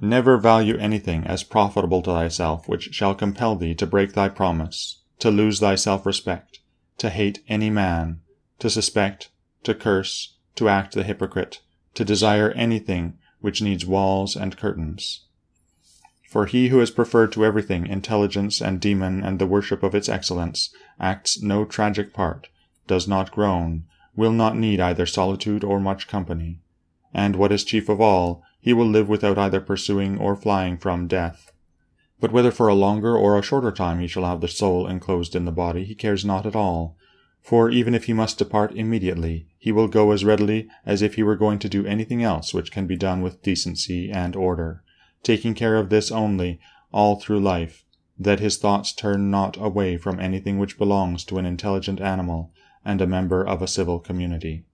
Never value anything as profitable to thyself which shall compel thee to break thy promise, to lose thy self respect, to hate any man, to suspect, to curse, to act the hypocrite, to desire anything which needs walls and curtains. For he who has preferred to everything intelligence and daemon and the worship of its excellence, acts no tragic part, does not groan, will not need either solitude or much company, and what is chief of all, he will live without either pursuing or flying from death. But whether for a longer or a shorter time he shall have the soul enclosed in the body, he cares not at all, for even if he must depart immediately, he will go as readily as if he were going to do anything else which can be done with decency and order taking care of this only all through life, that his thoughts turn not away from anything which belongs to an intelligent animal and a member of a civil community.